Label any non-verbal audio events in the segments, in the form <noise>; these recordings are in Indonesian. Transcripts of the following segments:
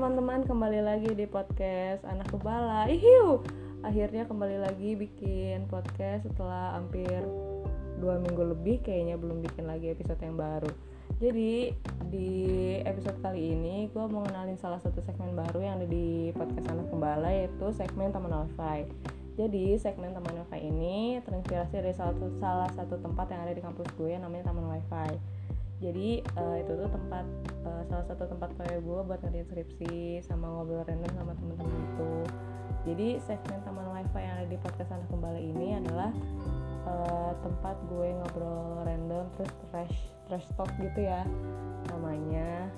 teman-teman, kembali lagi di podcast Anak Kebala. Ihiu. Akhirnya kembali lagi bikin podcast setelah hampir dua minggu lebih kayaknya belum bikin lagi episode yang baru. Jadi di episode kali ini gue mau ngenalin salah satu segmen baru yang ada di podcast Anak Kebala yaitu segmen Taman Wifi. Jadi segmen Taman Wifi ini terinspirasi dari salah satu, salah satu tempat yang ada di kampus gue yang namanya Taman Wifi jadi uh, itu tuh tempat uh, salah satu tempat kayak gue buat ngerjain skripsi sama ngobrol random sama temen-temen itu. Jadi segmen taman wifi yang ada di podcast anak kembali ini adalah uh, tempat gue ngobrol random terus trash trash talk gitu ya namanya.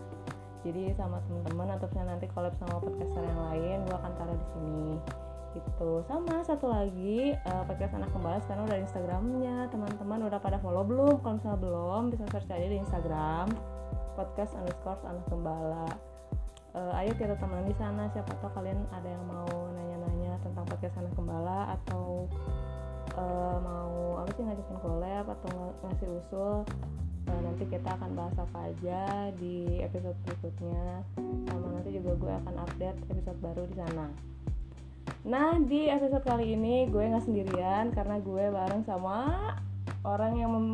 Jadi sama teman-teman atau nanti collab sama podcaster yang lain gue akan taruh di sini gitu. Sama satu lagi uh, podcast anak kembali sekarang udah instagramnya. Teman-teman udah pada follow belum? Kalau misalnya belum bisa search aja di instagram podcast underscore anak gembala uh, ayo kita teman di sana. Siapa tahu kalian ada yang mau nanya-nanya tentang podcast anak gembala atau uh, mau apa sih ngajakin collab atau ng ngasih usul uh, nanti kita akan bahas apa aja di episode berikutnya. Sama nanti juga gue akan update episode baru di sana Nah di episode kali ini gue nggak sendirian karena gue bareng sama orang yang mem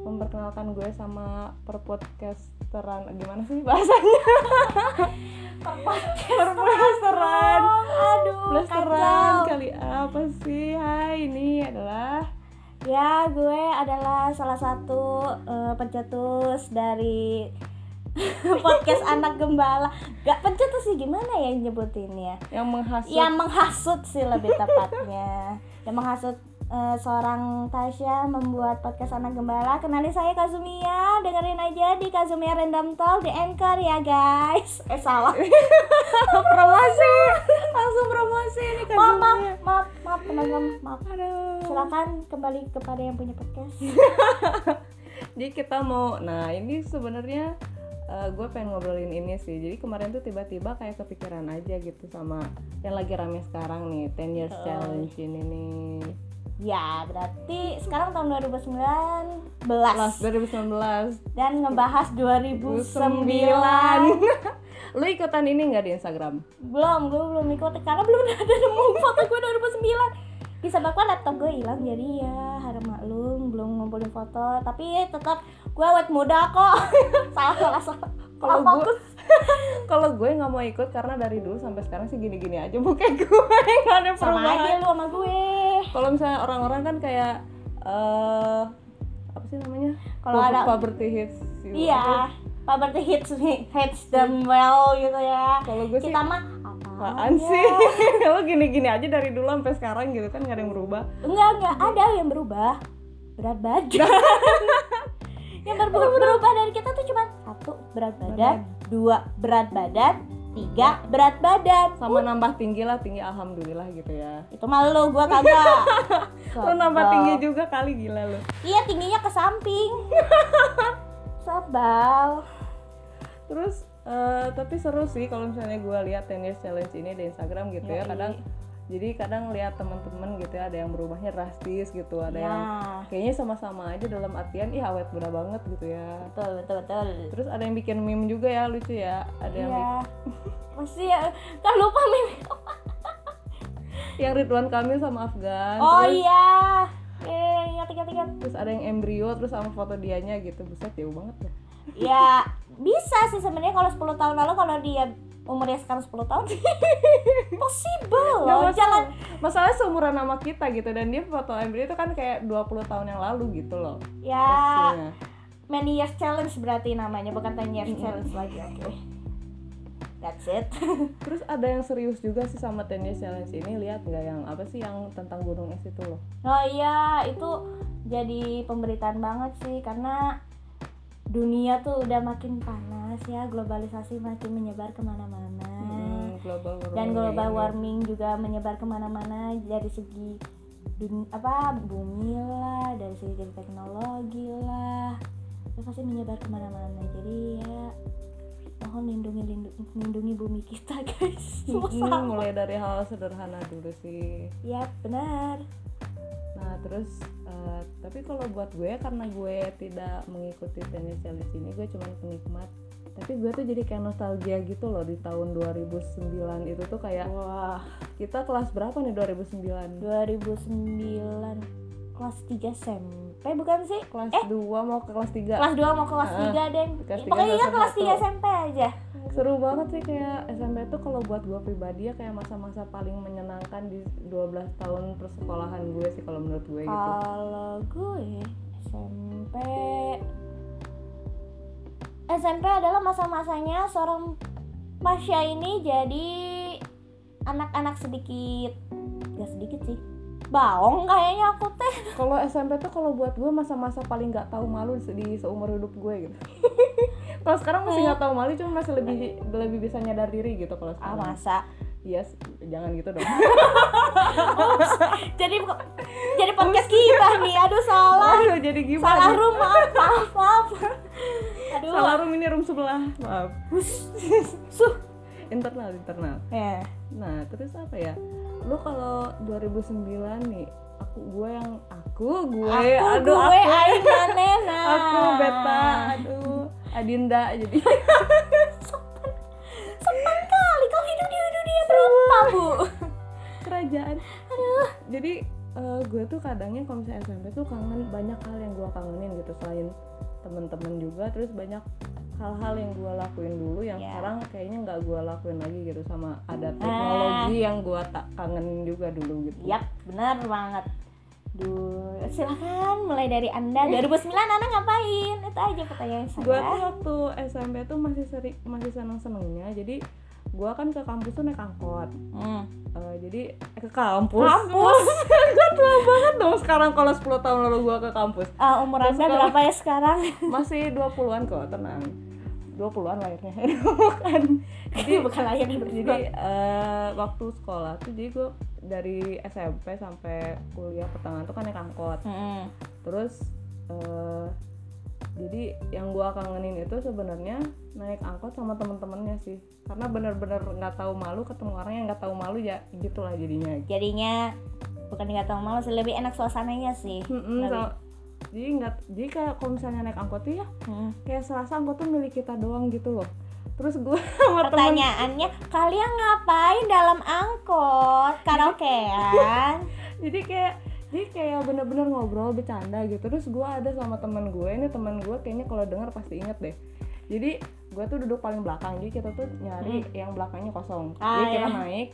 memperkenalkan gue sama perpodcasteran gimana sih bahasanya? <laughs> perpodcasteran. Aduh, Blasteran kali apa sih? Hai, ini adalah Ya, gue adalah salah satu uh, pencetus dari <laughs> podcast anak gembala. Gak pencetus sih gimana ya nyebutinnya? Yang menghasut. Yang menghasut sih lebih tepatnya. Yang menghasut uh, seorang Tasya membuat podcast anak gembala. Kenali saya Kazumia dengerin aja di Kazumia Random Talk di Anchor ya guys. Eh salah. <laughs> Promosi. Langsung promosi ini maaf maaf. Maaf maaf teman-teman. Maaf. Aduh. silakan kembali kepada yang punya podcast. <laughs> Jadi kita mau nah ini sebenarnya uh, gue pengen ngobrolin ini sih. Jadi kemarin tuh tiba-tiba kayak kepikiran aja gitu sama yang lagi rame sekarang nih 10 years Oh. challenge ini nih. Ya berarti sekarang tahun 2019 Last 2019 dan ngebahas 2009 <laughs> lu ikutan ini nggak di Instagram? Belum gue belum ikut karena belum ada nemu <laughs> foto gue 2009 disebabkan laptop gue hilang jadi ya harap maklum belum ngumpulin foto. Tapi tetap gue awet muda kok. <laughs> Salah salah salah. Kalau gue <laughs> kalau gue nggak mau ikut karena dari dulu sampai sekarang sih gini-gini aja. <laughs> Muka gue nggak ada sama perubahan. aja lu sama gue. Kalau misalnya orang-orang kan kayak eh apa sih namanya? Kalau ada- puberty hits gitu. iya puberty hits hits them well gitu ya. Kalau gue sih kita mah apaan sih? Lo gini-gini aja dari dulu sampai sekarang gitu kan nggak ada yang berubah. Enggak enggak. Ada yang berubah. Berat badan yang berubah, berubah dari kita tuh cuma satu berat badan dua berat badan tiga berat badan. Sama nambah tinggi lah tinggi alhamdulillah gitu ya. Itu malu gua kagak. <laughs> Lo nambah tinggi juga kali gila lo iya tingginya ke samping. <laughs> Sabal terus eh, tapi seru sih kalau misalnya gue lihat 10 years challenge ini di Instagram gitu ya. Yoi. kadang jadi kadang lihat teman-teman gitu ya ada yang berubahnya drastis gitu ada yang ya kayaknya sama-sama aja dalam artian ih awet muda banget gitu ya. Betul betul betul. Terus ada yang bikin meme juga ya lucu ya. Ada yang iya. <laughs> masih ya kan lupa bikin- <laughs> yang Ridwan Kamil sama Afgan oh terus, iya. Eh ingat ingat ingat. terus ada yang embrio terus sama foto dianya gitu. Buset jauh banget ya. Ya bisa sih sebenarnya kalau 10 tahun lalu kalau dia umurnya sekarang 10 tahun <laughs> loh masalah. jangan masalahnya seumuran sama kita gitu. Dan dia foto embrio itu kan kayak 20 tahun yang lalu gitu loh. Ya hasilnya. many years challenge berarti namanya bukan 10 years challenge lagi oke. That's it. <laughs> Terus ada yang serius juga sih sama 10 years challenge ini. Lihat nggak yang apa sih yang tentang gunung es itu loh? Oh iya itu jadi pemberitaan banget sih. Karena dunia tuh udah makin panas ya globalisasi makin menyebar ke mana-mana global warming. Dan global ini. warming juga menyebar ke mana-mana dari segi dun apa bumi lah dari segi teknologi lah. Itu pasti menyebar ke mana-mana. Jadi ya mohon lindungi lindungi, lindungi bumi kita <laughs> guys. Hmm, Sama-sama. mulai dari hal sederhana dulu sih. Ya benar. Nah terus eh, tapi kalau buat gue karena gue tidak mengikuti tenis challenge ini gue cuman penikmat tapi gue tuh jadi kayak nostalgia gitu loh di tahun 2009 itu tuh kayak wah. kita kelas berapa nih 2009 2009 kelas 3 SMP bukan sih? Kelas eh 2 mau ke kelas 3 kelas 2 mau ke kelas Heeh. 3 deh. Kelas tiga pokoknya iya kelas kelas 3 satu. SMP aja. Seru banget sih kayak SMP tuh kalau buat gue pribadi ya kayak masa-masa paling menyenangkan di 12 tahun persekolahan gue sih kalau menurut gue gitu. Kalau gue SMP SMP adalah masa-masanya seorang Pasha ini jadi anak-anak sedikit. Gak sedikit sih. Baong kayaknya aku teh. <laughs> Kalau SMP tuh kalau buat gue masa-masa paling nggak tahu malu di seumur hidup gue gitu. <laughs> Kalau sekarang masih nggak tahu malu cuma masih lebih lebih bisa nyadar diri gitu kalau ah sekarang. masa? Yes jangan gitu dong. <laughs> Jadi jadi podcast kita nih. Aduh salah. Aduh, jadi gimana salah room maaf maaf salah room ini room sebelah. Maaf. <laughs> Suh. Internal internal. Ya nah terus apa ya? Lu kalau 2009 nih aku gue yang aku gue aku aduh gue aku. Ain Manena <laughs> aku beta aduh. Adinda jadi. <laughs> Sopan. Kali. Kau hidup di dunia berapa bu? Kerajaan. Aduh. Jadi eh, gue tuh kadangnya kalau misalnya SMP tuh kangen banyak hal yang gue kangenin gitu selain temen-temen juga terus banyak hal-hal yang gue lakuin dulu yang Ya. sekarang kayaknya nggak gue lakuin lagi gitu sama ada teknologi yang gue tak kangenin juga dulu gitu Yap, benar banget. Duh, silakan mulai dari Anda. 2009 Anda ngapain? Itu aja pertanyaan saya. gue tuh waktu SMP tuh masih sering masih seneng senengnya jadi gue kan ke kampus tuh naik angkot Hmm. Eh, jadi eh, ke kampus Kampus. <laughs> gue tua banget dong sekarang kalau 10 tahun lalu gue ke kampus Ah, umur Anda berapa ya sekarang? <laughs> masih 20-an kok tenang 20-an lahirnya <laughs> bukan Jadi bukan lagi nih jadi eh, waktu sekolah tuh jadi gue dari SMP sampai kuliah pertengahan tuh kan naik angkot Hmm. terus eh, jadi yang gue kangenin itu sebenarnya naik angkot sama temen-temennya sih karena bener-bener nggak tahu malu ketemu orang yang nggak tahu malu ya gitulah jadinya Jadinya bukan nggak tahu malu sih lebih enak suasananya sih. Lebih. so- jadi nggak jadi kayak kalau misalnya naik angkot tuh ya Hmm. kayak serasa angkot tuh milik kita doang gitu loh terus gue <laughs> sama temen Pertanyaannya, kalian ngapain dalam angkot? Karaokean? <laughs> jadi kayak jadi kayak bener-bener ngobrol bercanda gitu. Terus gue ada sama temen gue ini temen gue kayaknya kalau denger pasti inget deh. Jadi gue tuh duduk paling belakang jadi kita tuh nyari yang belakangnya kosong. Ah, jadi kita iya. naik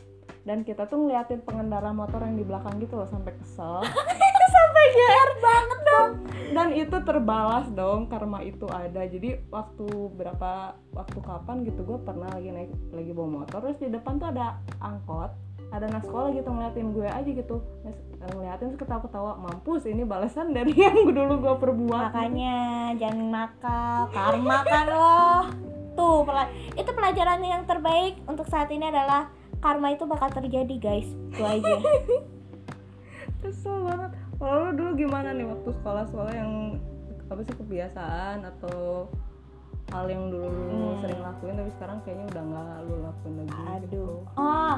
dan kita tuh ngeliatin pengendara motor yang di belakang gitu loh sampai kesel. <laughs> Sampai GR banget dong. Dan itu terbalas dong karma itu ada. Jadi waktu berapa waktu kapan gitu gue pernah lagi naik lagi bawa motor. Terus di depan tuh ada angkot ada anak sekolah gitu ngeliatin gue aja gitu Nes- ngeliatin terus ketawa-ketawa mampus ini balasan dari <laughs> yang dulu gue perbuat Makanya jangan nakal, karma kan loh. Tuh, pela- itu pelajaran yang terbaik untuk saat ini adalah karma itu bakal terjadi, guys. Itu aja. <laughs> kesel banget kalau lu dulu gimana nih waktu sekolah-sekolah yang apa sih kebiasaan atau hal yang dulu lu Hmm. sering lakuin tapi sekarang kayaknya udah nggak lu lakuin lagi gitu. Aduh. Oh,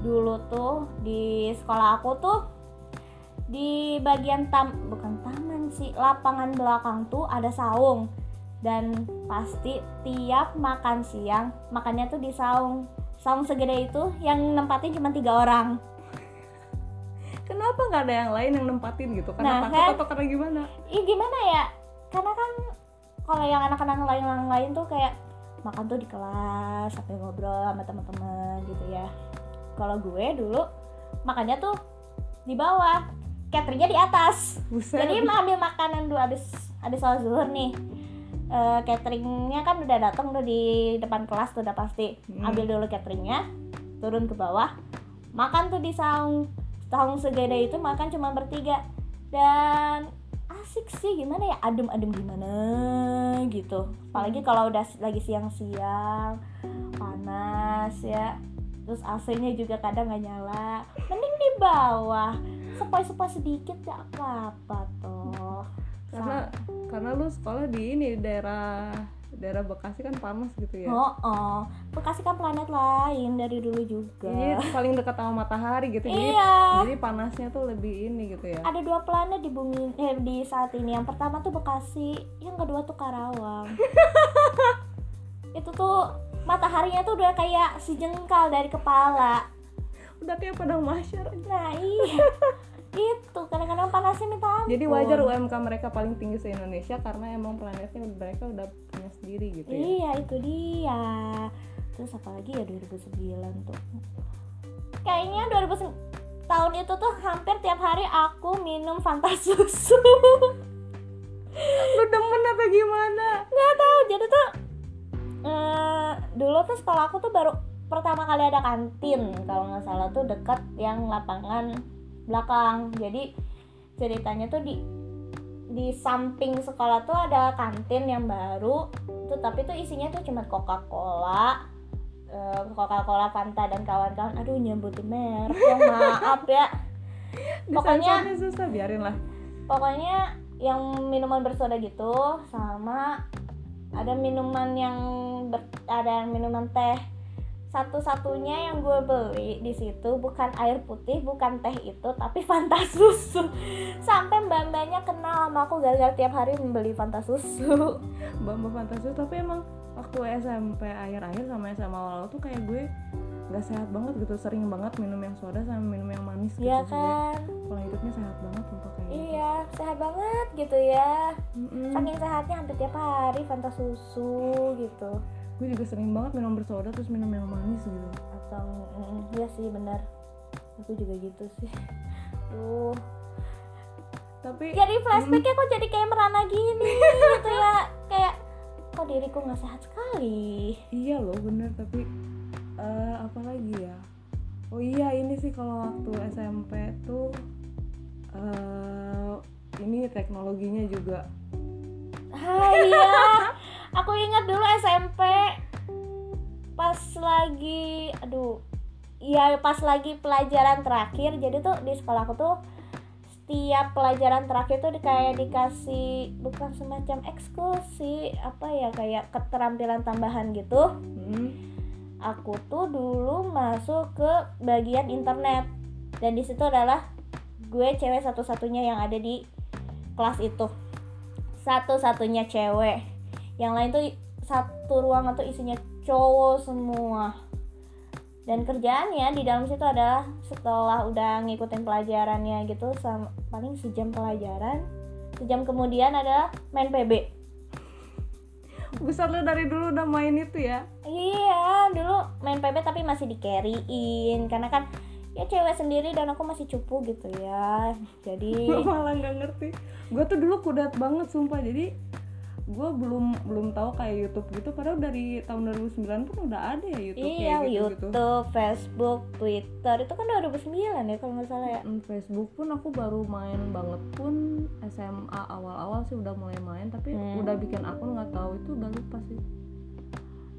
dulu tuh di sekolah aku tuh di bagian tam bukan taman sih, lapangan belakang tuh ada saung. Dan pasti tiap makan siang makannya tuh di saung. Saung segede itu yang nempatin cuma tiga orang. <laughs> kenapa nggak ada yang lain yang nempatin gitu karena Nah, takut kan? atau karena gimana Ih gimana ya? Karena kan kalau yang anak-anak lain lain tuh kayak makan tuh di kelas sampai ngobrol sama teman-teman gitu ya. Kalau gue dulu makannya tuh di bawah, cateringnya di atas. buset Jadi ambil makanan dulu habis habis sholat zuhur nih. Eh, cateringnya kan udah datang udah di depan kelas tuh udah pasti. Hmm. Ambil dulu cateringnya, turun ke bawah, makan tuh di saung saung segede itu makan cuma bertiga dan asik sih gimana ya? Adem-adem gimana gitu. Apalagi kalau udah lagi siang-siang panas ya. Terus AC-nya juga kadang nggak nyala. Mending di bawah. Sepoi-sepoi sedikit gak apa-apa toh. Karena karena lu sekolah di ini di daerah daerah Bekasi kan panas gitu ya. Oh, oh. Bekasi kan planet lain dari dulu juga. Jadi paling dekat sama matahari gitu. Jadi iya. jadi panasnya tuh lebih ini gitu ya. Ada dua planet di bumi eh, di saat ini. Yang pertama tuh Bekasi yang kedua tuh Karawang. <laughs> Itu tuh mataharinya tuh udah kayak sejengkal dari kepala. Udah kayak padang masyar nah iya <laughs> itu kadang-kadang panasnya minta ampun. Jadi wajar UMK mereka paling tinggi se Indonesia karena emang planetnya mereka udah punya sendiri gitu ya. Iya itu dia. Terus apalagi ya 2009 tuh. Kayaknya 2009 tahun itu tuh hampir tiap hari aku minum Fanta susu. Lu demen apa gimana? Nggak tahu jadi tuh eh, dulu tuh sekolah aku tuh baru pertama kali ada kantin. Kalau nggak salah tuh dekat yang lapangan belakang. Jadi ceritanya tuh di di samping sekolah tuh ada kantin yang baru. Tuh tapi tuh isinya tuh cuma Coca Cola Coca Cola Fanta dan kawan-kawan. Aduh nyebutin merek. Ya maaf ya. <laughs> Pokoknya- susah biarin lah. pokoknya yang minuman bersoda gitu sama ada minuman yang ber- ada yang minuman teh satu-satunya yang gue beli di situ bukan air putih bukan teh itu tapi Fanta susu. <laughs> Sampai mbak-mbaknya kenal sama aku gara-gara tiap hari membeli Fanta susu. <laughs> Mbak mbak fantasi tapi emang waktu SMP akhir-akhir sama SMA awal tuh kayak gue nggak sehat banget gitu sering banget minum yang soda sama minum yang manis gitu. Iya Jadi, kan? pola hidupnya sehat banget untuk kayak gitu. iya sehat banget gitu ya. Mm-mm. saking sehatnya hampir tiap hari Fanta susu gitu gue juga sering banget minum bersoda terus minum yang manis gitu. Atau mm, iya sih benar. Aku juga gitu sih. Tuh tapi jadi flashbacknya kok jadi kayak merana gini gitu ya. <laughs> Kayak kok diriku nggak sehat sekali? Iya loh bener tapi eh apa lagi ya? Oh iya ini sih kalau waktu SMP tuh eh ini teknologinya juga. Ah iya <laughs> aku ingat dulu SMP pas lagi aduh iya pas lagi pelajaran terakhir. Jadi tuh di sekolah aku tuh setiap pelajaran terakhir tuh kayak dikasih bukan semacam ekskursi apa ya kayak keterampilan tambahan gitu. Hmm, aku tuh dulu masuk ke bagian internet. Dan di situ adalah gue cewek satu-satunya yang ada di kelas itu. Satu-satunya cewek yang lain tuh satu ruangan tuh isinya cowok semua. Dan kerjaannya di dalam situ adalah setelah udah ngikutin pelajarannya gitu sam- paling sejam pelajaran sejam kemudian adalah main PB besar lu dari dulu udah main itu ya? Iya, dulu main PB tapi masih di carry-in. Karena kan ya cewek sendiri dan aku masih cupu gitu ya. Jadi <laughs> malah nggak ngerti. Gue tuh dulu kudat banget sumpah. Jadi gue belum belum tahu kayak YouTube gitu padahal dari tahun 2009 pun udah ada ya YouTube iya kayak gitu YouTube, Facebook, Twitter itu kan 2009 ya kalau nggak salah ya. Facebook pun aku baru main banget pun SMA awal-awal sih udah mulai main tapi Hmm. udah bikin akun nggak tahu itu udah lupa sih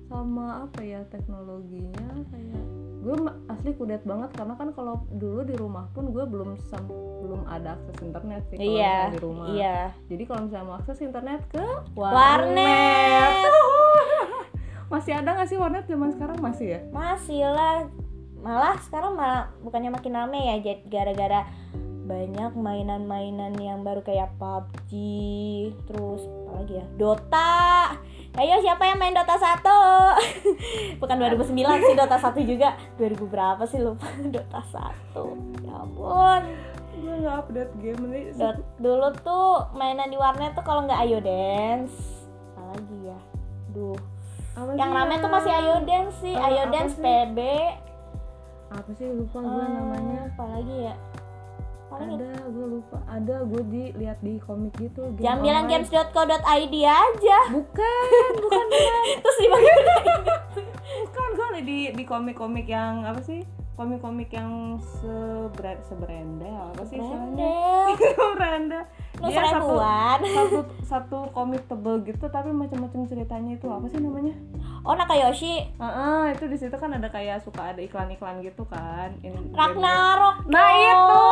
sama apa ya teknologinya kayak gue asli kudet banget karena kan kalau dulu di rumah pun gue belum sam- belum ada akses internet sih kalau misalnya di rumah iya. jadi kalau misalnya mau akses internet ke Warnet. <laughs> masih ada nggak sih warnet zaman sekarang masih ya Masih lah. Malah sekarang malah bukannya makin rame ya jadi gara-gara banyak mainan-mainan yang baru kayak PUBG, terus apa lagi ya? Dota. Ayo siapa yang main Dota 1? <laughs> Bukan 2009 sih Dota 1 juga. 2000 berapa sih lupa <laughs> Dota 1. Ya ampun. gue nggak update game Dot- dulu tuh mainan di warnet tuh kalau nggak Ayo Dance. Apa lagi ya? Duh. Apa Yang rame tuh masih Ayo Dance sih, Ayo Dance sih? PB. apa sih lupa gue Eh, namanya Apa lagi ya? Paling ada gue lupa. Ada gue di lihat di komik gitu game Jangan bilang games.co.id aja. bukan <laughs> bukan bukan. Terus dipanggil bukan gue ada di di komik-komik yang apa sih? Komik-komik yang seber seberenda apa sih istilahnya? Brandel. <laughs> beranda Lu dia satu satu <laughs> satu komik tebel gitu tapi macam-macam ceritanya itu apa sih namanya Oh Nakayoshi. Ah, itu di situ kan ada kayak suka ada iklan-iklan gitu kan in. Ragnarok. nah itu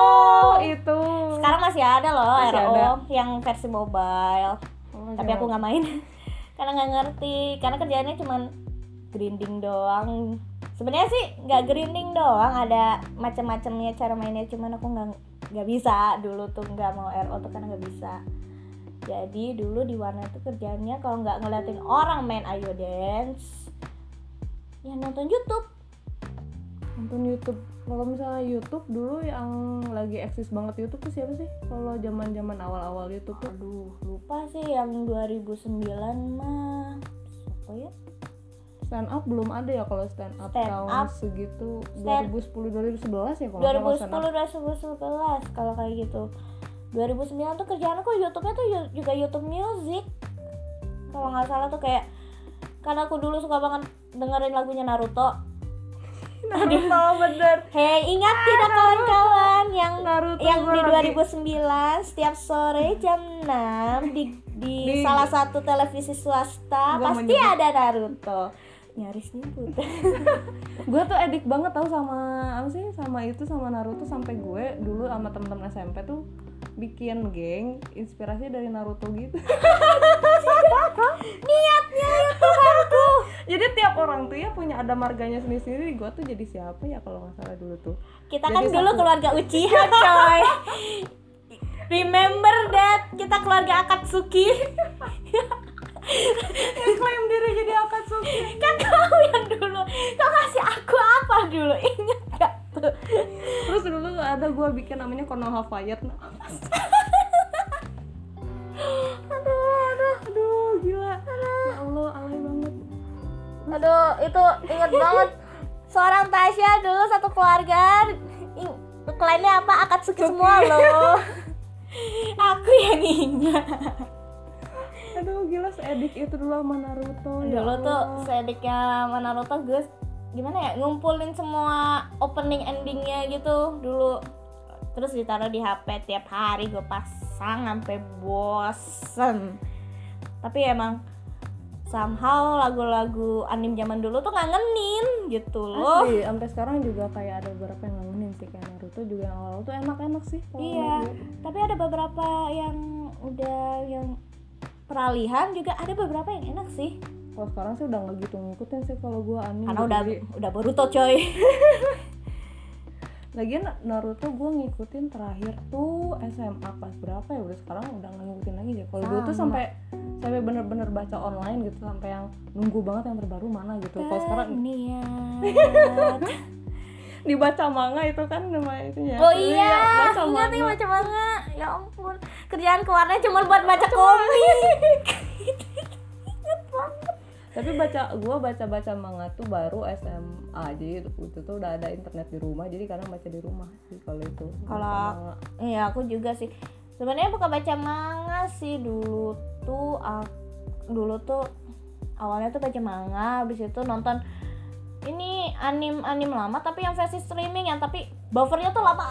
itu Sekarang masih ada loh Masih RO ada. yang versi mobile. Oh, Tapi aku nggak main <laughs> karena nggak ngerti. Karena kerjaannya cuman grinding doang. Sebenarnya sih nggak grinding doang, ada macam-macamnya cara mainnya. Cuman aku nggak nggak bisa dulu tuh nggak mau RO tuh karena nggak bisa. jadi dulu di warnet tuh kerjanya kalau nggak ngeliatin orang main ayo dance ya nonton YouTube nonton YouTube kalau misalnya YouTube dulu yang lagi eksis banget YouTube tuh siapa sih kalau zaman zaman awal awal YouTube tuh aduh lupa sih yang 2009 mah siapa ya stand up belum ada ya kalau stand up Stand tahun up. segitu? Stand- 2010 2011 ya kalau nggak salah stand up. 2010 2011 kalau kayak gitu. 2009 tuh kerjaan aku YouTube-nya tuh juga YouTube Music. Kalau nggak salah tuh kayak karena aku dulu suka banget dengerin lagunya Naruto. <laughs> Naruto bener. Hei ingat tidak kawan-kawan yang Naruto yang di lagi- 2009 setiap sore jam 6 di di, Di- salah satu televisi swasta pasti menyebut- ada Naruto nyaris nyebut. <laughs> Gue tuh edik banget tau sama apa sih sama itu sama Naruto sampai gue dulu sama temen-temen SMP tuh bikin geng inspirasi dari Naruto gitu. <laughs> Niatnya ya Tuhanku jadi tiap orang tuh ya punya ada marganya sendiri-sendiri. Gue tuh jadi siapa ya kalau nggak salah dulu tuh? Kita Jadi kan dulu satu- keluarga Uchiha coy. Remember that? Kita keluarga Akatsuki <laughs> klaim diri jadi Akatsuki kan kau yang dulu. Kau kasih aku apa dulu? Ingat gak tuh? Terus dulu ada gue bikin namanya Konoha Fire nah, aduh aduh aduh gila. Ya Allah alay banget. Aduh itu inget banget. Seorang Tasya dulu satu keluarga. Kliennya apa? Akatsuki semua loh. Aku yang ingat aduh gila seedik itu dulu sama Naruto ya dulu tuh sediknya sama Naruto gue gimana ya ngumpulin semua opening endingnya gitu dulu. Terus ditaruh di HP tiap hari gue pasang sampai bosen. Tapi emang somehow lagu-lagu anim zaman dulu tuh ngangenin gitu loh. Asli, sampai sekarang juga kayak ada beberapa yang ngangenin sih kayak Naruto juga yang awal tuh enak-enak sih Iya, tapi ada beberapa yang udah yang peralihan juga ada beberapa yang enak sih. kalau sekarang sih udah nggak gitu ngikutin sih kalau gue anime Karena udah Jadi, udah Boruto coy. <laughs> lagian Naruto gue ngikutin terakhir tuh SMA pas berapa ya udah sekarang udah nggak ngikutin lagi ya kalau dulu tuh sampai sampai bener-bener baca online gitu sampai yang nunggu banget yang terbaru mana gitu kalau sekarang Niat. <laughs> dibaca manga itu kan nama itu ya Oh iya, baca ingat nih manga baca manga. Ya ampun, kerjaan keluarnya cuma buat baca komik. Tapi baca gue baca baca manga tuh baru SMA jadi itu, tuh udah ada internet di rumah jadi kadang baca di rumah sih kalau itu Kalau- manga. Iya, aku juga sih. Sebenarnya bukan baca manga sih dulu tuh ak- dulu tuh awalnya tuh baca manga, habis itu nonton anim anim lama tapi yang versi streaming yang tapi buffernya tuh lama.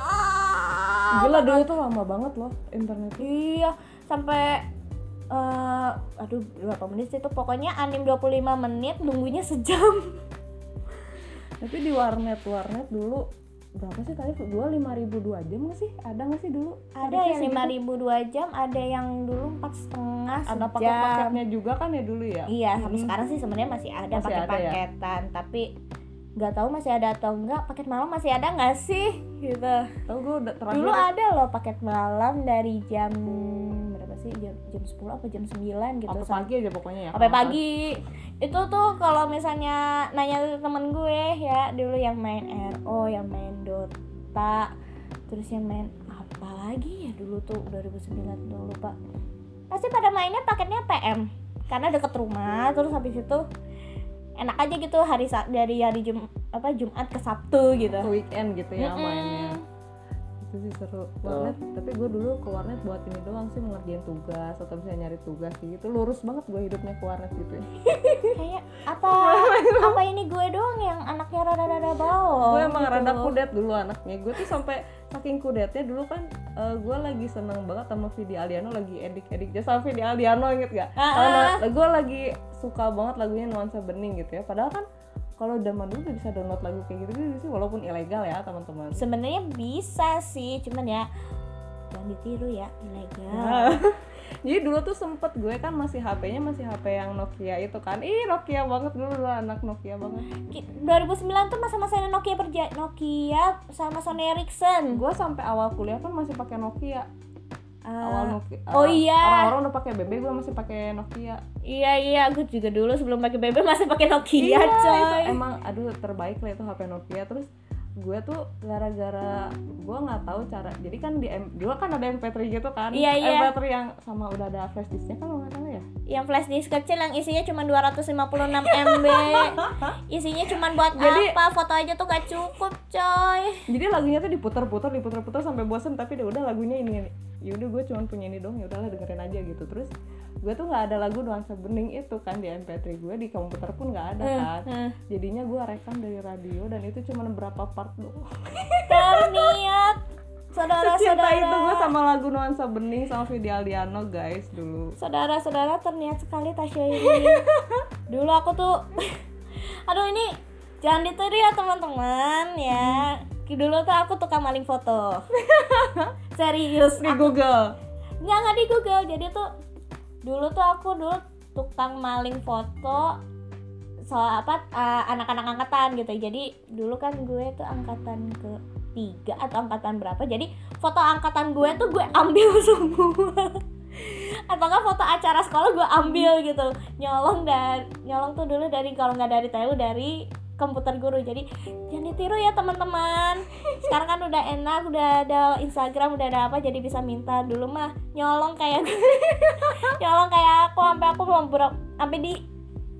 Gila dulu tuh lama banget loh internet iya sampai eh aduh berapa menit sih itu? Pokoknya anim 25 menit nunggunya sejam. <laughs> Tapi di warnet warnet dulu berapa sih tadi? Dua lima ribu dua jam nggak sih? Ada nggak sih dulu? Ada yang segitu? 5000 dua jam ada yang dulu empat setengah ada sejam. paket-paketnya juga kan ya dulu ya? Iya, sampai Hmm. sekarang sih sebenarnya masih ada Masih pakai ada ya? paketan, tapi nggak tahu masih ada atau enggak. Paket malam masih ada nggak sih? Gitu. gue udah terakhir Dulu ada loh paket malam dari jam berapa sih? Jam jam 10 apa jam 9 gitu. sampai Sam- pagi aja pokoknya ya Sampai pagi. Itu tuh kalau misalnya nanya ke temen gue ya, dulu yang main RO, yang main Dota, terus yang main apa lagi ya dulu tuh 2009 tuh lupa. Pasti pada mainnya paketnya PM karena deket rumah terus habis itu enak aja gitu hari dari hari Jum apa Jumat ke Sabtu gitu. ke weekend gitu ya Mm-mm. mainnya itu sih seru warnet tapi gue dulu ke warnet buat ini doang sih mengerjain tugas atau bisa nyari tugas gitu. Lurus banget gue hidupnya ke warnet gitu ya. <laughs> Kayak apa apa ini gue doang yang anaknya rada-rada bau. gue emang gitu. rada kudet dulu anaknya. Gue tuh sampai saking kudetnya dulu kan eh, gue lagi seneng banget sama Vidi Aliano lagi edik-edik. Jasa Vidi Aliano inget gak? Ah, Karena gue lagi suka banget lagunya Nuansa Bening gitu ya. Padahal kan kalau zaman dulu udah bisa download lagu kayak gitu gitu sih walaupun ilegal ya teman-teman. Sebenarnya bisa sih cuman ya jangan ditiru ya ilegal. Nah, <laughs> jadi dulu tuh sempet gue kan masih HP-nya masih HP yang Nokia itu kan. Ih Nokia banget dulu dulu anak Nokia banget. Ki- 2009 tuh masa-masa Nokia berja Nokia sama Sony Ericsson. Gue sampai awal kuliah kan masih pakai Nokia Awal Nokia oh iya. orang-orang udah pakai BB gue masih pakai Nokia. Iya iya gue juga dulu sebelum pakai BB masih pakai Nokia Iya, coy. itu emang aduh terbaik lah itu HP Nokia. Terus gue tuh gara-gara gue nggak tahu cara jadi kan di M, dulu kan ada MP3 gitu kan? Iya, iya. MP3 yang sama udah ada flash disknya kan kalau nggak ya? Yang flash disk kecil yang isinya cuma 256 MB <laughs> isinya cuma buat Jadi- apa? Foto aja tuh gak cukup coy. Jadi lagunya tuh diputar-putar diputar-putar sampai bosen tapi udah lagunya ini ini ya udah gue cuma punya ini dong ya udahlah dengerin aja gitu. Terus gue tuh nggak ada lagu nuansa bening itu kan di MP3 gue di komputer pun nggak ada kan. Hmm. jadinya gue rekam dari radio dan itu cuma berapa part doang. <laughs> Terniat Cinta saudara-saudara itu gue sama lagu nuansa bening sama Vidi Aldiano guys dulu. Saudara-saudara terniat sekali Tasya ini. <laughs> Dulu aku tuh <laughs> aduh ini jangan ditiru ya teman-teman ya. Dulu tuh aku tukang maling foto serius di Google. Nggak nggak di Google. Jadi tuh dulu tuh aku dulu tukang maling foto soal apa uh, anak-anak angkatan gitu. Jadi dulu kan gue tuh angkatan ke tiga atau angkatan berapa. Jadi foto angkatan gue tuh gue ambil <laughs> semua. Ataukah foto acara sekolah gue ambil gitu. Nyolong dan nyolong tuh dulu dari kalau nggak dari TU dari komputer guru. Jadi jangan ditiru ya teman-teman. Sekarang kan udah enak udah ada Instagram udah ada apa jadi bisa minta. Dulu mah nyolong kayak <laughs> nyolong kayak aku sampai aku mau berapa sampai di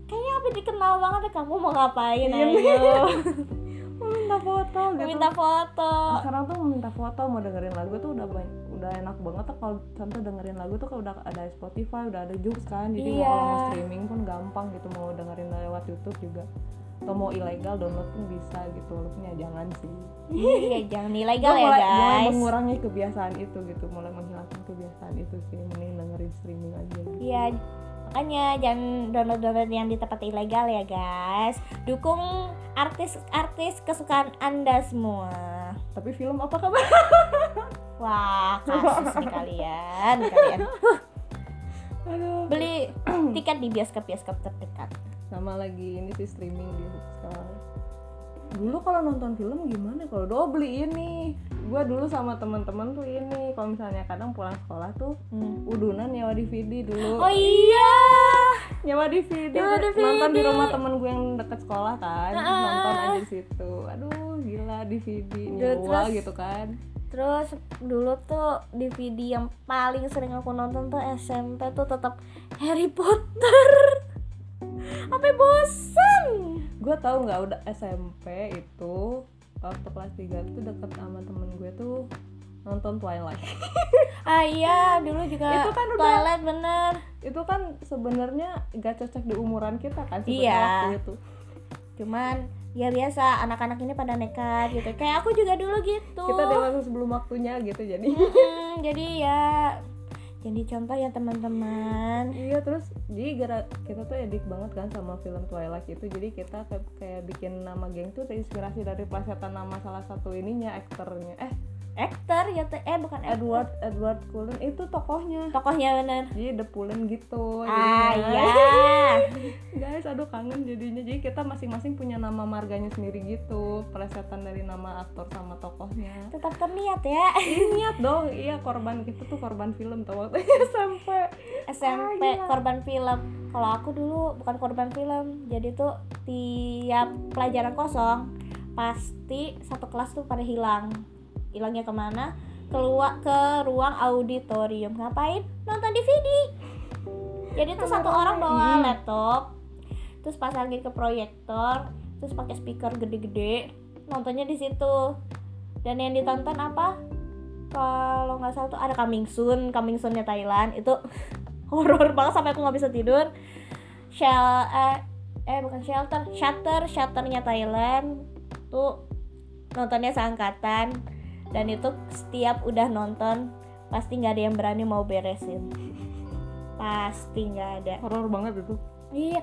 kayaknya sampai dikenal banget deh. Kamu mau ngapain Iya, ayo? <laughs> mau minta foto gitu. Minta foto. Sekarang tuh minta foto mau dengerin lagu tuh udah banyak udah enak banget tuh kalau contoh dengerin lagu tuh kalau udah ada Spotify udah ada Joox kan. Jadi Iya. mau streaming pun gampang gitu mau dengerin lewat YouTube juga atau mau ilegal download pun bisa gitu walaupun ya jangan sih iya jangan ilegal ya mulai, mulai guys mengurangi kebiasaan itu gitu mulai menghilangkan kebiasaan itu sih mending dengerin streaming aja Iya, makanya jangan download-download yang di tempat ilegal ya guys. Dukung artis-artis kesukaan anda semua. tapi film apa kabar <laughs> Wah, kasus nih kalian, kalian. <laughs> aduh Beli tiket di bioskop-bioskop terdekat. Sama lagi ini sih streaming di sekarang. Dulu kalau nonton film gimana? Kalau do beli ini. Gue dulu sama teman-teman tuh ini. Kalau misalnya kadang pulang sekolah tuh Hmm. udunan nyewa DVD dulu. Oh iya. nyewa DVD, Nyewa nonton di DVD. rumah temen gue yang deket sekolah kan. Ah. nonton aja di situ. Aduh gila DVD Terus- nyewa gitu kan. Terus dulu tuh DVD yang paling sering aku nonton tuh SMP tuh tetap Harry Potter. Sampai bosan. gue tahu nggak udah SMP itu waktu kelas 3 tuh deket sama temen gue tuh nonton Twilight <laughs> Ah iya, dulu juga Itu kan udah- Twilight bener. itu kan sebenarnya gak cocok di umuran kita kan sebenarnya Iya. waktu itu cuman ya biasa anak-anak ini pada nekat gitu kayak aku juga dulu gitu kita dewasa sebelum waktunya gitu jadi Mm-mm, jadi ya jadi contoh ya teman-teman. Iya terus jadi gara kita tuh edik banget kan sama film Twilight itu. Jadi kita kayak, kayak bikin nama geng tuh terinspirasi dari plesetan nama salah satu ininya aktornya. Eh aktor ya te- eh bukan Edward Edward Cullen. Itu tokohnya. Tokohnya bener. Jadi The Pullen gitu. Ah jadinya. iya. <laughs> Guys aduh kangen jadinya. Jadi kita masing-masing punya nama marganya sendiri gitu. Plesetan dari nama aktor sama tokohnya. Tetap terniat ya. Niat dong. Iya korban. Kita tuh korban film tau waktu <laughs> SMP SMP Ah, gila. korban film. Kalau aku dulu bukan korban film. Jadi tuh tiap pelajaran kosong pasti satu kelas tuh pada hilang hilangnya ke mana? Keluar ke ruang auditorium. Ngapain? Nonton DVD jadi tuh satu orang bawa laptop terus pasangin ke proyektor terus pakai speaker gede-gede nontonnya di situ. Dan yang ditonton apa? Kalau nggak salah tuh ada Coming Soon Coming Soonnya Thailand. Itu <laughs> horor banget sampai aku nggak bisa tidur. Shell eh, eh bukan shelter shutter shutternya Thailand. Tuh nontonnya seangkatan dan itu setiap udah nonton pasti nggak ada yang berani mau beresin. Pasti nggak ada. Horor banget itu. Iya.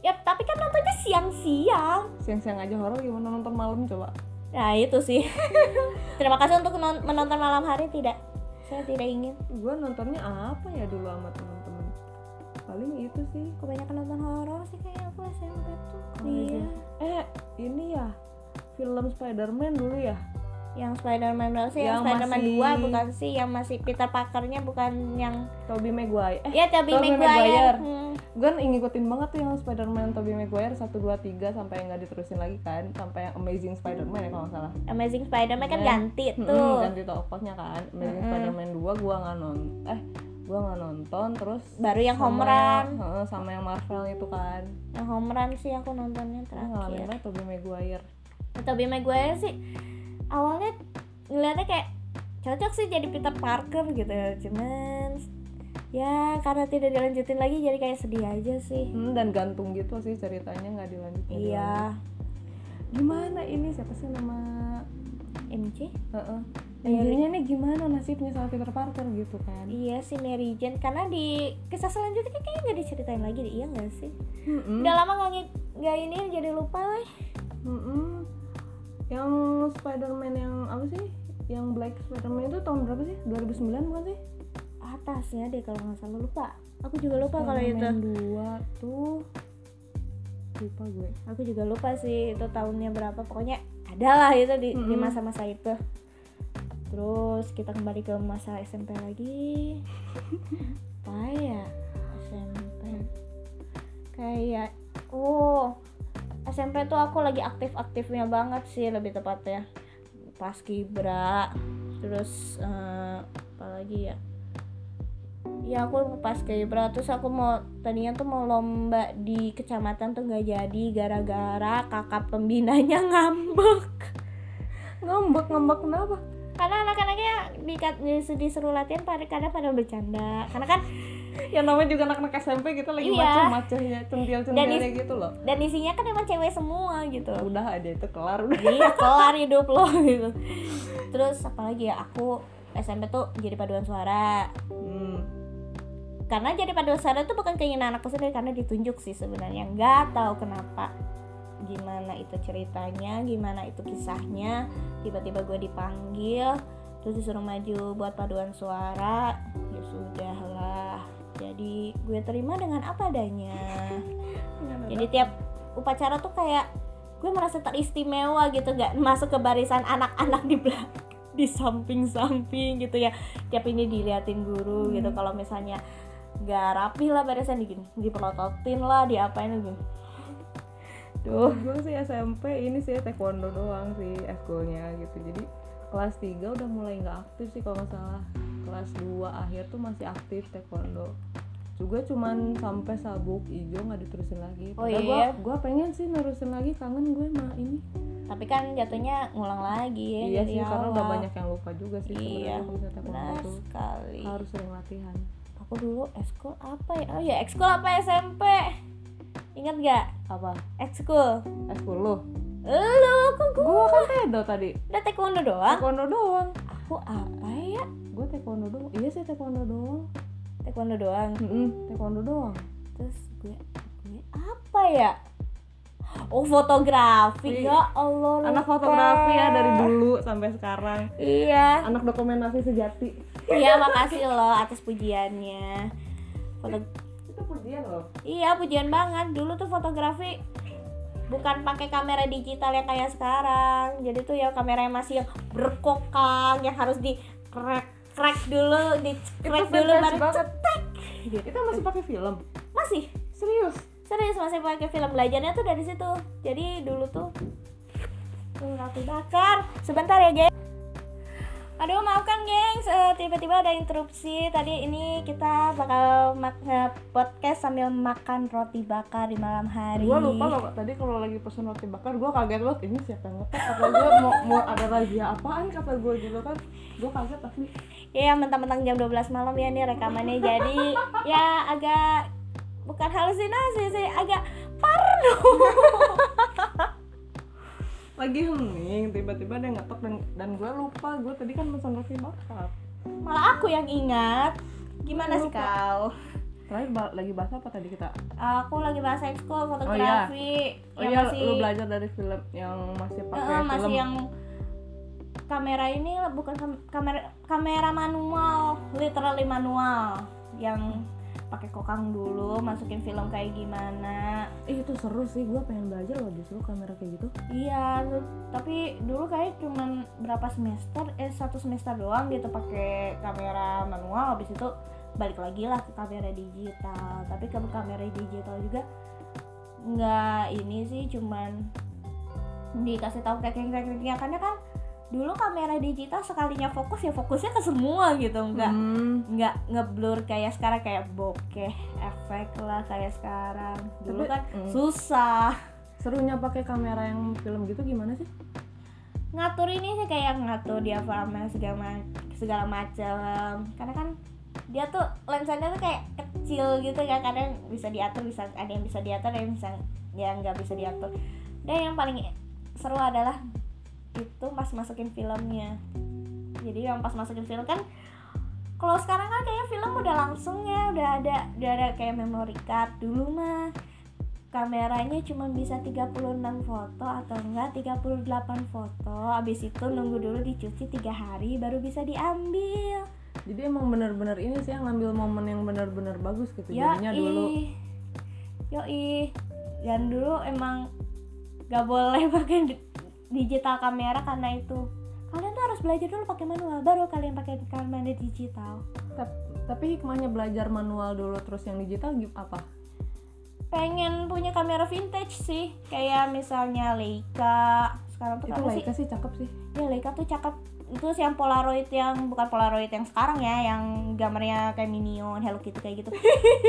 Ya tapi kan nontonnya siang-siang. Siang-siang aja horor gimana nonton malam coba? Nah itu sih. <laughs> Terima kasih untuk non- menonton malam hari tidak. Saya tidak ingin. Gue nontonnya apa ya dulu sama temen-temen? Paling itu sih. Kebanyakan nonton horor sih kayak aku SMP tuh. Oh, iya. iya. Eh ini ya film Spider-Man dulu ya yang Spider-Man berapa sih? Yang, Yang Spider-Man masih- 2 bukan sih? Yang masih Peter Parker-nya bukan yang Tobey Maguire eh Ya Tobey Tobey Maguire. Maguire. Hmm. gue ngikutin banget tuh yang Spider-Man Tobey Maguire 1, 2, 3 sampai yang nggak diterusin lagi kan sampai yang Amazing Spider-Man ya kalau nggak salah Amazing Spider-Man kan Ya. ganti tuh. ganti tokohnya kan Amazing Mm-mm. Spider-Man 2 gua nggak nonton eh gua nggak nonton terus Baru yang home run. heeh, sama yang Marvel itu kan Yang home run sih aku nontonnya Nah, ngalamin terakhir. banget Tobey Maguire Tobey Maguire sih awalnya ngeliatnya kayak cocok sih jadi Peter Parker gitu cuman ya karena tidak dilanjutin lagi jadi kayak sedih aja sih. Hmm, dan gantung gitu sih ceritanya nggak dilanjutin. Iya. Gimana ini? Siapa sih nama? MJ Heeh. Mary. Intinya nih gimana nasibnya sama Peter Parker gitu kan? Iya si Mary Jane. Karena di kisah selanjutnya kayaknya nggak diceritain lagi deh iya nggak sih? Mm-mm. udah lama nggak nggak ini jadi lupa weh. Mm-mm. Yang Spider-Man yang apa sih? Yang Black Spider-Man itu tahun berapa sih? 2009 bukan sih? Atasnya deh kalau nggak salah lupa. Aku juga lupa kalau itu. Spider-Man 2 tuh lupa gue. Aku juga lupa sih itu tahunnya berapa. Pokoknya ada lah itu di, masa-masa itu. Terus kita kembali ke masa SMP lagi. <laughs> Apa ya? SMP kayak oh SMP tuh aku lagi aktif-aktifnya banget sih lebih tepatnya pas kibra terus eh, apa lagi ya? Ya aku pas kibra terus aku mau tadinya tuh mau lomba di kecamatan tuh nggak jadi gara-gara kakak pembinanya <laughs> ngambek. Ngambek ngambek kenapa? Karena anak-anaknya di, di, disuruh latihan pada kadang pada bercanda. Karena kan yang namanya juga anak-anak SMP gitu lagi Iya. macam-macamnya Dan centil-centilnya is- gitu loh. dan isinya kan emang cewek semua gitu. Udah aja itu kelar udah. Iya <laughs> kelar hidup lo gitu. Terus apalagi ya aku SMP tuh jadi paduan suara. Hmm. karena jadi paduan suara tuh bukan keinginan aku sendiri karena ditunjuk sih sebenarnya. Nggak tahu kenapa gimana itu ceritanya gimana itu kisahnya. Tiba-tiba gue dipanggil terus disuruh maju buat paduan suara. Ya sudah lah jadi gue terima dengan apa adanya. Jadi tiap upacara tuh kayak gue merasa teristimewa gitu gak masuk ke barisan anak-anak di belakang di samping-samping gitu ya. Tiap ini diliatin guru gitu kalau misalnya gak rapi lah barisan di dipelototin lah diapain gitu. Tuh. Gue sih SMP ini sih taekwondo doang sih eskulnya gitu. Jadi kelas 3 udah mulai nggak aktif sih kalau nggak salah. Kelas 2 akhir tuh masih aktif taekwondo. Juga cuman sampai sabuk hijau nggak diterusin lagi. Oh Padahal iya? gua pengen sih nerusin lagi kangen gue mah ini. Tapi kan jatuhnya ngulang lagi ya iya sih karena udah banyak yang lupa juga sih Iya, benar sekali. Harus sering latihan. Aku dulu ekskul apa ya? Oh ya ekskul apa SMP? Ingat gak apa? Ekskul. Eskul lu lu kok gue gua kan pedo tadi. Udah taekwondo doang? Taekwondo doang. Aku apa ya? Gue taekwondo doang. Iya sih taekwondo doang. Taekwondo doang? Mm-mm, taekwondo doang. Terus gue gue apa ya? Oh fotografi. Ya Allah anak lupa. fotografi ya dari dulu sampai sekarang. Iya. Anak dokumentasi sejati. Iya makasih loh atas pujiannya. Foto itu pujian loh. Iya pujian banget. Dulu tuh fotografi bukan pakai kamera digital yang kayak sekarang. Jadi tuh ya kamera yang masih yang berkokang yang harus di crack crack dulu di crack dulu baru gitu. itu masih pakai film? Masih. Serius? Serius masih pakai film. Belajarnya tuh dari situ. Jadi dulu tuh tuh ratu bakar. Sebentar ya geng aduh maafkan gengs. Eh, tiba-tiba ada interupsi. Tadi ini kita bakal mak- eh, podcast sambil makan roti bakar di malam hari. Gue lupa loh tadi kalau lagi pesen roti bakar gue kaget banget. Ini siapa yang ngetek kata gue mau, mau ada razia apaan kata gue gitu kan? Gue kaget tapi ya mentang-mentang jam 12 malam ya nih rekamannya. Jadi ya agak bukan halusinasi sih agak parno <laughs> lagi hening tiba-tiba dia ngetok dan dan gue lupa. Gue tadi kan pesen roti bakar. Malah aku yang ingat. Gimana sih kau terakhir ba- lagi bahas apa tadi kita? Aku lagi bahas ekskul fotografi. Oh yang iya masih lu belajar dari film yang masih pakai Eh, masih film. yang kamera ini bukan kam- kamera kamera manual. Literally manual. Yang pakai kokang dulu masukin film kayak gimana. Ih, itu seru sih. Gue pengen belajar loh justru kamera kayak gitu. Iya tapi dulu kayak cuman berapa semester eh satu semester doang gitu pakai kamera manual. Habis itu balik lagi lah ke kamera digital. Tapi ke kamera digital juga nggak ini sih cuman dikasih tahu teknik-tekniknya karena kan dulu kamera digital sekalinya fokus ya fokusnya ke semua gitu nggak Hmm, nggak ngeblur kayak sekarang kayak bokeh efek lah kayak sekarang. Dulu Tapi- kan mm. susah. Serunya pakai kamera yang film gitu gimana sih? Ngatur ini sih kayak ngatur diafragma segala ma- segala macam. Karena kan dia tuh lensanya tuh kayak kecil gitu kan kadang bisa diatur bisa ada yang bisa diatur ada yang bisa yang nggak bisa diatur. Dan yang paling seru adalah itu pas masukin filmnya. Jadi yang pas masukin film kan kalau sekarang kan kayak film udah langsung ya udah ada udah ada kayak memory card. Dulu mah kameranya cuma bisa 36 foto atau enggak 38 foto. Habis itu nunggu dulu dicuci tiga hari baru bisa diambil. Jadi emang bener-bener ini sih yang ngambil momen yang bener-bener bagus gitu ya jadinya dulu. Yoi. Dan dulu emang gak boleh <laughs> pakai digital kamera karena itu. Kalian tuh harus belajar dulu pakai manual baru kalian pakai kamera digital. Tap- tapi hikmahnya belajar manual dulu terus yang digital apa? Pengen punya kamera vintage sih kayak misalnya Leica sekarang tuh itu apa sih? Leica sih cakep sih. Ya Leica tuh cakep itu sih yang Polaroid yang bukan Polaroid yang sekarang ya yang gambarnya kayak Minion Hello Kitty kayak gitu.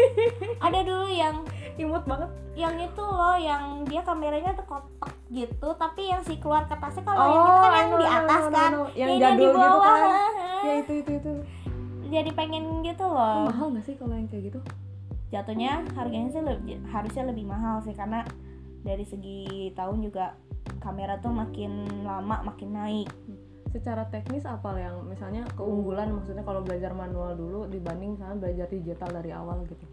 <laughs> Ada dulu yang imut banget. yang itu loh yang dia kameranya tuh kotak gitu tapi yang si keluar kertasnya kalau yang itu kan yang I know, di atas kan. yang di gitu bawah. kan. Heeh. ya itu itu itu. Jadi pengen gitu Oh, loh mahal nggak sih kalau yang kayak gitu? Jatuhnya harganya sih lebih harusnya lebih mahal sih karena dari segi tahun juga kamera tuh makin lama makin naik secara teknis apa yang misalnya keunggulan maksudnya kalau belajar manual dulu dibanding sama belajar digital dari awal gitu?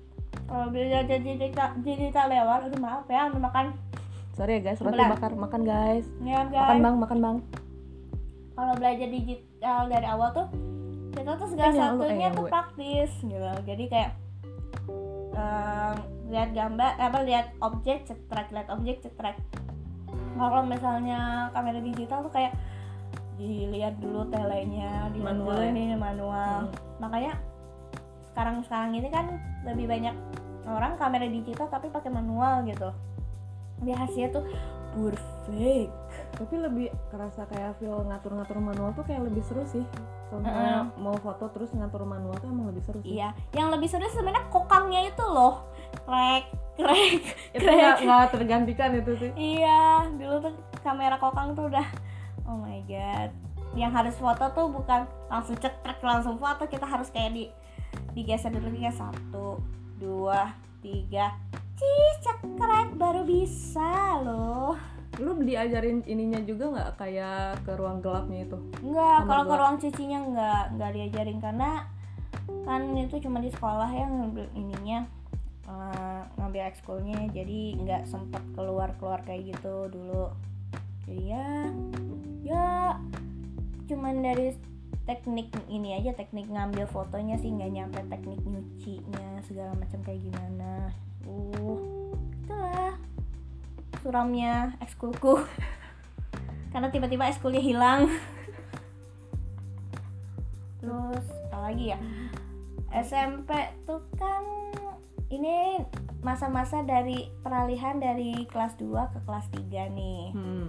Kalau belajar digital digital lewat aduh maaf ya makan. Sorry ya guys roti bakar makan guys. Ya makan guys. Bang makan bang. Kalau belajar digital dari awal tuh kita tuh segala Eh, lu- eh, satunya tuh gue. praktis gitu. Jadi kayak lihat gambar apa lihat objek cetrek lihat objek cetrek. Kalau misalnya kamera digital tuh kayak dilihat dulu telenya dilihat Manual dulu ya? ini manual. Hmm. makanya sekarang sekarang ini kan lebih banyak orang kamera digital tapi pakai manual gitu. Dia hasilnya tuh perfect. Tapi lebih kerasa kayak feel ngatur-ngatur manual tuh kayak lebih seru sih. Kalau misalnya mau foto terus ngatur manual tuh emang lebih seru sih. Iya, yang lebih seru sebenarnya kokangnya itu loh, krek, krek, itu nggak tergantikan itu sih. Iya, dulu tuh kamera kokang tuh udah, oh my god. Yang harus foto tuh bukan langsung cetrek langsung foto, kita harus kayak di digeser dulu kayak satu, dua, tiga, cis cekrek baru bisa loh. lu diajarin ininya juga nggak? Kayak ke ruang gelapnya itu? Enggak, Nomor kalau ke ruang cucinya enggak, enggak diajarin. Karena kan itu cuma di sekolah yang ngambil ininya eh, ngambil ekskulnya. Jadi nggak sempet keluar keluar kayak gitu dulu jadi ya ya cuman dari teknik ini aja teknik ngambil fotonya sih nggak nyampe teknik nyucinya segala macam kayak gimana. Uh itulah suramnya ekskulku <laughs> karena tiba-tiba ekskulnya hilang. <laughs> Terus apa lagi ya SMP tuh kan ini masa-masa dari peralihan dari kelas 2 ke kelas 3 nih. Hmm.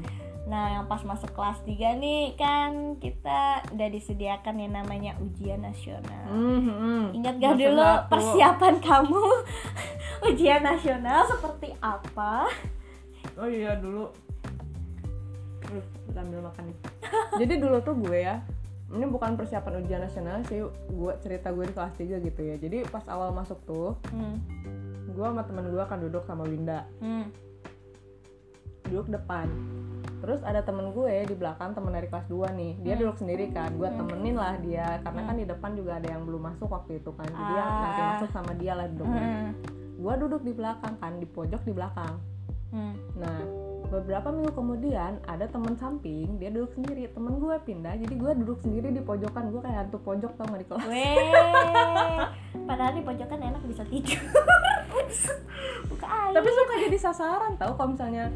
Nah, yang pas masuk kelas 3 nih kan kita udah disediakan yang namanya ujian nasional. Hmm, hmm. Ingat gak Masa dulu persiapan kamu <laughs> ujian nasional seperti apa? oh iya dulu Terus sambil makan nih. jadi dulu tuh gue ya ini bukan persiapan ujian nasional sih gue cerita gue di kelas 3 gitu ya jadi pas awal masuk tuh Hmm. gue sama temen gue akan duduk sama Winda Hmm. duduk depan terus ada temen gue di belakang temen dari kelas 2 nih dia Hmm. duduk sendiri kan gue Hmm. temenin lah dia karena Hmm. kan di depan juga ada yang belum masuk waktu itu kan jadi Ah. nanti masuk sama dia lah duduknya Hmm. gue duduk di belakang kan di pojok di belakang Hmm. nah beberapa minggu kemudian ada temen samping dia duduk sendiri temen gue pindah jadi gue duduk sendiri di pojokan gue kayak hantu pojok tau gak di kelas Weh, padahal di pojokan enak bisa tidur <laughs> buka air tapi suka jadi sasaran tau kalau misalnya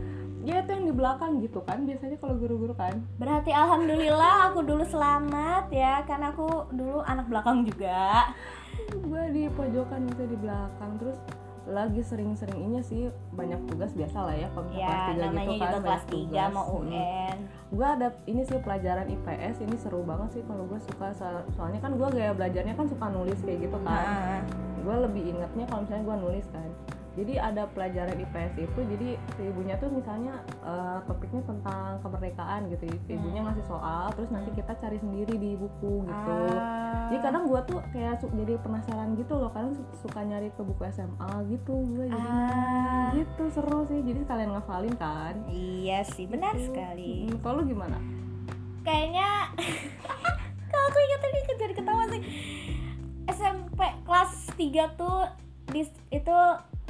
ya itu yang di belakang gitu kan biasanya kalau guru-guru kan. Berarti alhamdulillah aku dulu selamat ya karena aku dulu anak belakang juga. Gue di pojokan gitu di belakang terus lagi sering-seringnya sih banyak tugas biasa lah ya kalau ya kelas 3 namanya gitu kan juga kelas banyak 3 tugas. mau. UN gue ada ini sih pelajaran IPS ini seru banget sih kalau gue suka so- soalnya kan gue gaya belajarnya kan suka nulis kayak gitu kan. Nah, gue lebih ingetnya kalau misalnya gue nulis kan jadi ada pelajaran IPS itu jadi si ibunya tuh misalnya eh, topiknya tentang kemerdekaan gitu. Si ibunya ngasih soal terus nanti kita cari sendiri di buku gitu. Ah. jadi kadang gue tuh kayak jadi penasaran gitu loh. Kadang su- suka nyari ke buku SMA gitu gue jadi Ah. gitu seru sih. Jadi sekalian ngafalin kan. Iya sih benar Gitu. sekali. Mm, kalau lu gimana? Kayaknya <laughs> kalau aku ingat tadi jadi ketawa sih. SMP kelas 3 tuh di, itu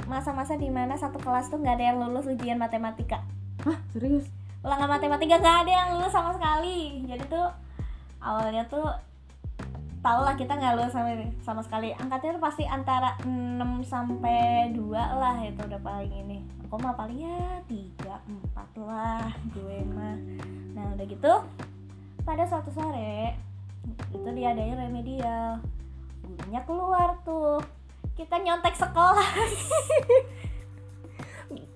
masa-masa di mana satu kelas tuh nggak ada yang lulus ujian matematika. Hah serius? Ulangan matematika nggak ada yang lulus sama sekali. Jadi tuh awalnya tuh tau lah kita nggak lulus sama sama sekali. Angkatnya tuh pasti antara 6 sampai 2 lah itu udah paling ini. Aku mah paling ya 3 4 lah gue mah. Nah udah gitu pada suatu sore itu diadain remedial. Gurunya keluar tuh kita nyontek sekolah. <laughs>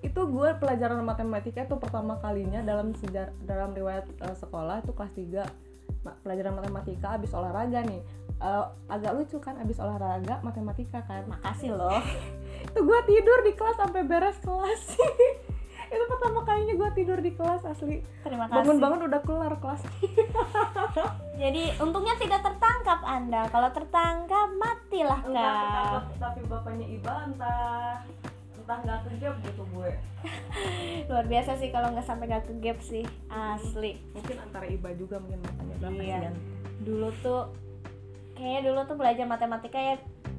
Itu gue pelajaran matematika itu pertama kalinya dalam sejarah dalam riwayat eh, sekolah itu kelas 3 Ma- pelajaran matematika abis olahraga nih. Eh, agak lucu kan abis olahraga matematika kan? Makasih loh. <laughs> Itu gue tidur di kelas sampai beres kelas <laughs> itu pertama kalinya gue tidur di kelas asli terima kasih bangun bangun udah kelar kelas <laughs> Jadi untungnya tidak tertangkap Anda. Kalau tertangkap matilah enggak kak. tapi bapaknya iba entah entah nggak kejam gitu gue <laughs> Luar biasa sih kalau nggak sampai nggak ke gap sih. Asli. mungkin antara iba juga mungkin makanya udah Iya. kasihan Dulu tuh kayaknya dulu tuh belajar matematika ya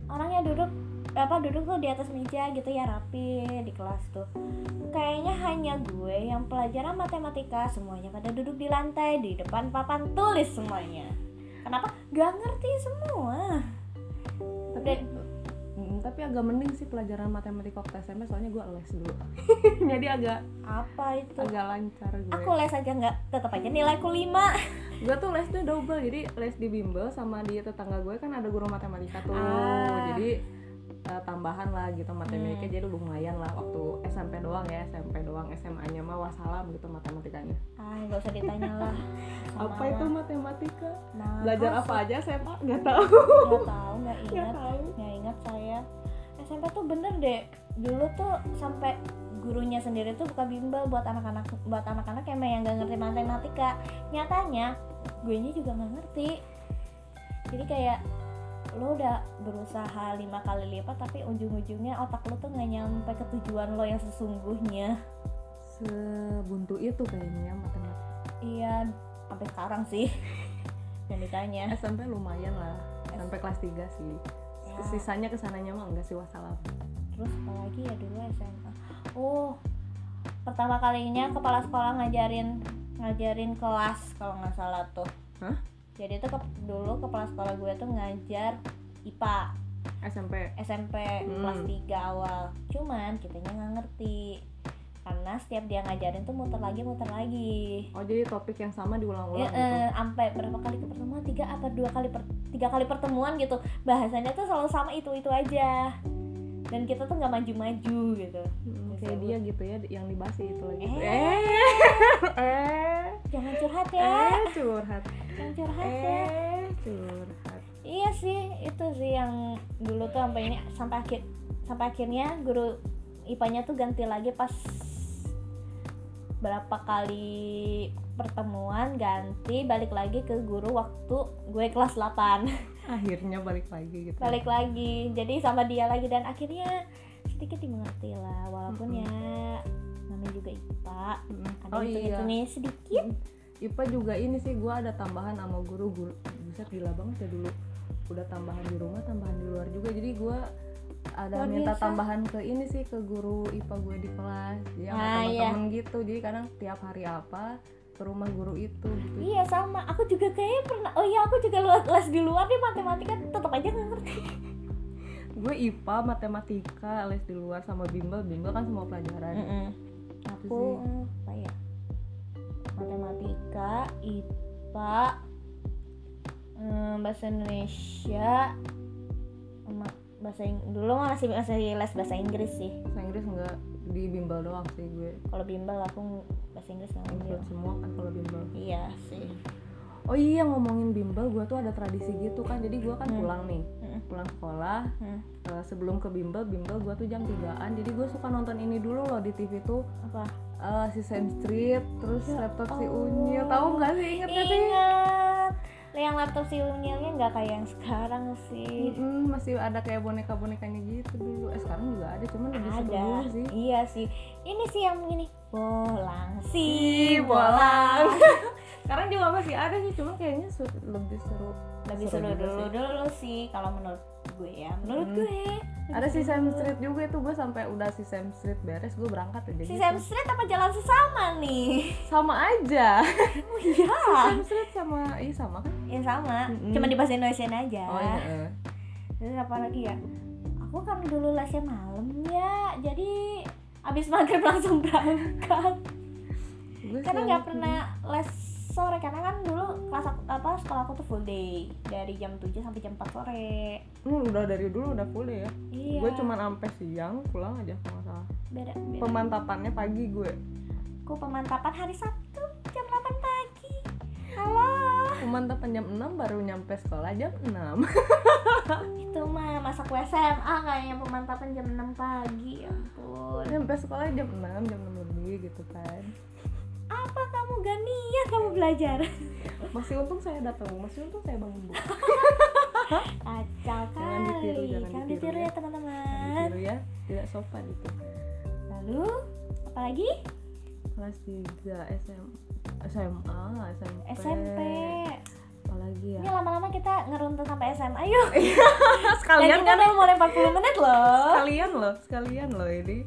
orangnya duduk apa duduk tuh di atas meja gitu ya rapi di kelas tuh. Kayaknya hanya gue yang pelajaran matematika semuanya pada duduk di lantai di depan papan tulis semuanya. Kenapa? Gak ngerti semua. Tapi Dan- Mm, tapi agak mending sih pelajaran matematika waktu SMP soalnya gue les dulu. <laughs> Jadi agak apa itu? agak lancar gue. Aku les aja nggak tetap aja nilaiku 5 <laughs> gue tuh les tuh double jadi les di bimbel sama di tetangga gue kan ada guru matematika tuh. Ah. jadi eh, tambahan lah gitu matematika Hmm. jadi lumayan lah waktu SMP doang ya SMP doang SMA nya mah wassalam gitu matematikanya. Ah nggak usah ditanya lah. <laughs> Apa itu matematika? Nah, belajar apa aja SMA <laughs> nggak tahu. nggak tahu nggak ingat. tahu. Nggak ingat saya. SMP tuh bener deh. Dulu tuh sampai gurunya sendiri tuh buka bimbel buat anak-anak buat anak-anak yang yang nggak ngerti matematika. Nyatanya gue nya juga nggak ngerti. Jadi kayak lo udah berusaha lima kali lipat tapi ujung-ujungnya otak lo tuh nggak nyampe ke tujuan lo yang sesungguhnya. Sebuntu itu kayaknya matematika iya sampai sekarang sih <laughs> yang ditanya. SMP lumayan lah sampai kelas 3 sih. Ya. sisanya ke sananya mah enggak sih wassalam. Terus apalagi ya dulu SMA oh pertama kalinya kepala sekolah ngajarin ngajarin kelas kalau nggak salah tuh. Hah? Jadi tuh ke- dulu kepala sekolah gue tuh ngajar IPA SMP SMP Hmm. kelas 3 awal. Cuman kitanya nggak ngerti karena setiap dia ngajarin tuh muter lagi muter lagi. Oh jadi topik yang sama Ya, diulang-ulang gitu? eh, sampai berapa kali ke pertemuan? Tiga apa dua kali per, tiga kali pertemuan gitu. Bahasanya tuh selalu sama itu itu aja. Dan kita tuh nggak maju-maju gitu. Hmm, kayak dia gitu ya yang dibahas itu lagi. Eh. eh. <laughs> Eh. Jangan curhat ya. Eh curhat. Jangan curhat ya? eh curhat. Iya sih itu sih yang dulu tuh sampai ini sampai akhir sampai akhirnya guru IPA-nya tuh ganti lagi pas berapa kali pertemuan ganti balik lagi ke guru waktu gue kelas 8 <laughs> akhirnya balik lagi gitu. Balik lagi jadi sama dia lagi dan akhirnya sedikit dimengerti lah walaupun Mm-mm. ya namanya juga IPA Mm. ada oh hitung iya. sedikit IPA juga ini sih gue ada tambahan sama guru. Guru bisa gila banget ya dulu. Udah tambahan di rumah tambahan di luar juga. Jadi gue ada Luar minta biasa. tambahan ke ini sih ke guru IPA gue di kelas. Jadi sama Ah, iya. temen-temen gitu. Jadi kadang tiap hari apa ke rumah guru itu gitu. Iya sama. Aku juga kayaknya pernah oh iya aku juga lu- les di luar nih matematika tetap aja nggak ngerti. Gue IPA matematika les di luar sama bimbel. Bimbel kan semua pelajaran. Mm-mm. Itu aku sih. apa ya matematika IPA eh, bahasa Indonesia bahasa Ing- dulu masih masih les bahasa Inggris sih. Bahasa Inggris enggak di bimbel doang sih gue. Kalau bimbel aku bahasa Inggris nggak ngambil include semua kan kalau bimbel. Iya sih oh iya ngomongin bimbel gue tuh ada tradisi gitu kan. Jadi gue kan Hmm. pulang nih. Mm-mm. pulang sekolah Hmm. eh, sebelum ke bimbel bimbel gue tuh jam 3an jadi gue suka nonton ini dulu loh di TV tuh. Apa? Eh, si Sam Street terus Ya laptop si Allah. Unyil. Tahu nggak sih? Inget gak sih? Ingat. Yang laptop si unyilnya nggak kayak yang sekarang sih. Mm-mm, masih ada kayak boneka bonekanya gitu dulu. Eh sekarang juga ada cuman lebih seru ada. dulu sih. Iya sih. Ini sih yang ini. Bolang si Ih, bolang <laughs> sekarang juga masih ada sih cuman kayaknya lebih seru lebih seru juga dulu sih. dulu sih kalau menurut gue ya. Menurut Hmm. gue. Ada si Sam Street juga itu gue sampai udah si Sam Street beres gue berangkat aja si gitu. Sam Street apa jalan sesama nih? Sama aja. <laughs> Oh iya. Sam Street sama iya sama kan? Ya sama. Mm-mm. cuma di bahasa Indonesia aja. Oh iya. Terus apa lagi ya? Aku kan dulu lesnya malam ya jadi abis maghrib <laughs> langsung berangkat. Karena nggak pernah les sore karena kan dulu kelas aku, apa sekolah aku tuh full day dari jam 7 sampai jam 4 sore. Hmm, udah dari dulu udah full ya? Iya. Gue cuma sampai siang pulang aja kalau salah. Beda, beda. pemantapannya pagi gue. Aku pemantapan hari Sabtu jam 8 pagi. Halo. Pemantapan jam 6 baru nyampe sekolah jam 6 <laughs> itu mah masa aku SMA kayaknya pemantapan jam 6 pagi ya ampun. Nyampe sekolah jam 6 jam 6 lebih gitu kan. Apa kamu gak niat? kamu belajar. Masih untung saya datang masih untung saya bangun bu. <laughs> Kacau Jangan ditiru, kali jangan jangan ditiru ditiru ya. ya. Teman-teman. Ditiru ya tidak sopan itu. Lalu apa lagi kelas 3 SM, SMA SMP SMP apalagi ya? Ini lama-lama kita ngeruntut sampai SMA yuk. Dan <laughs> sekalian kita kan? udah mulai 40 menit loh. Sekalian loh sekalian loh ini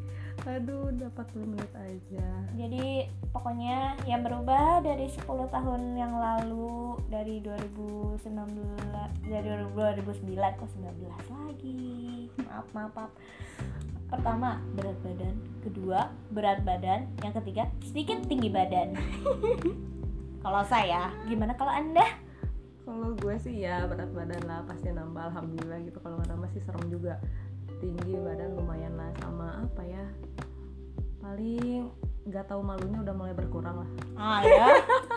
aduh udah 40 menit aja. Jadi pokoknya yang berubah dari 10 tahun yang lalu dari 2019 dari 2009 kok 19 lagi. Maaf maaf maaf. Pertama berat badan. Kedua berat badan. Yang ketiga sedikit tinggi badan. <laughs> Kalau saya gimana kalau anda? Kalau gue sih ya berat badan lah. Pasti nambah alhamdulillah gitu. Kalau nggak nambah sih serem juga tinggi badan lumayan lah sama apa ya paling nggak tahu malunya udah mulai berkurang lah. Ah ya?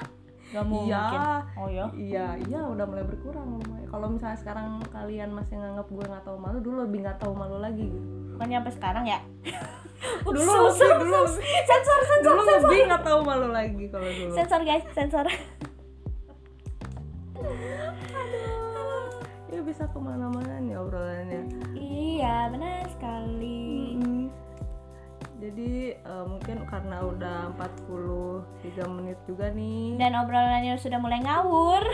<laughs> Gak mungkin. Iya. Oh ya? Iya iya udah mulai berkurang lumayan. Kalau misalnya sekarang kalian masih nganggap gue nggak tahu malu dulu lebih nggak tahu malu lagi. Bukan nyampe sekarang ya? <laughs> Dulu lebih ups, dulu sensor sensor dulu sensor. lebih nggak tahu malu lagi kalau dulu. Sensor guys sensor. <laughs> Ya bisa ke mana-mana nih obrolannya iya benar sekali. Mm. Jadi eh, mungkin karena udah 43 menit juga nih. Dan obrolannya sudah mulai ngawur.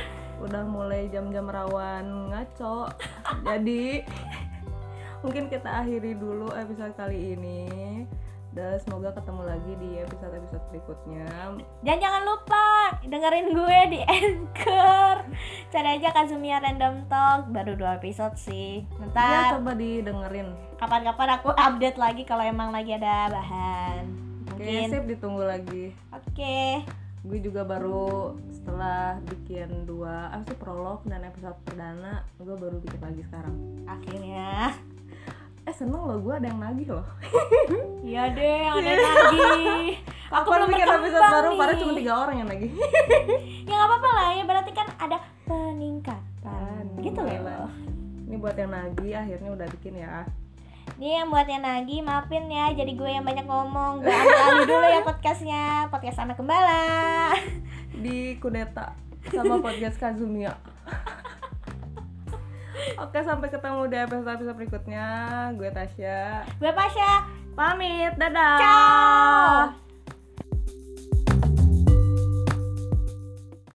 Udah mulai jam-jam rawan ngaco. <laughs> Jadi mungkin kita akhiri dulu episode kali ini Dan semoga ketemu lagi di episode-episode berikutnya. Dan jangan lupa dengerin gue di <laughs> Anchor. Cari aja Kazumia Random Talk. Baru dua episode sih. Ya ntar coba didengerin. Kapan-kapan aku update lagi kalau emang lagi ada bahan. Oke mungkin. sip ditunggu lagi. Oke. Gue juga baru setelah bikin dua apa sih prolog dan episode perdana Gue baru bikin lagi sekarang. Akhirnya Eh seneng loh gue ada yang nagih loh. <laughs> Iya deh yang ada lagi <laughs> aku Baru belum bikin episode baru? nih. Padahal cuma tiga orang yang nagih. <laughs> Ya nggak apa-apa lah ya berarti kan ada peningkatan. Gitu Alhamdulillah. loh Ini buat yang nagih akhirnya udah bikin ya. Nih yang buat yang nagih maafin ya jadi gue yang banyak ngomong. Gue ambil dulu ya podcastnya. Podcast anak gembala Di kudeta sama podcast Kazumia Oke sampai ketemu di episode-episode berikutnya. Gue Tasya. Gue Pasha Pamit, dadah. Ciao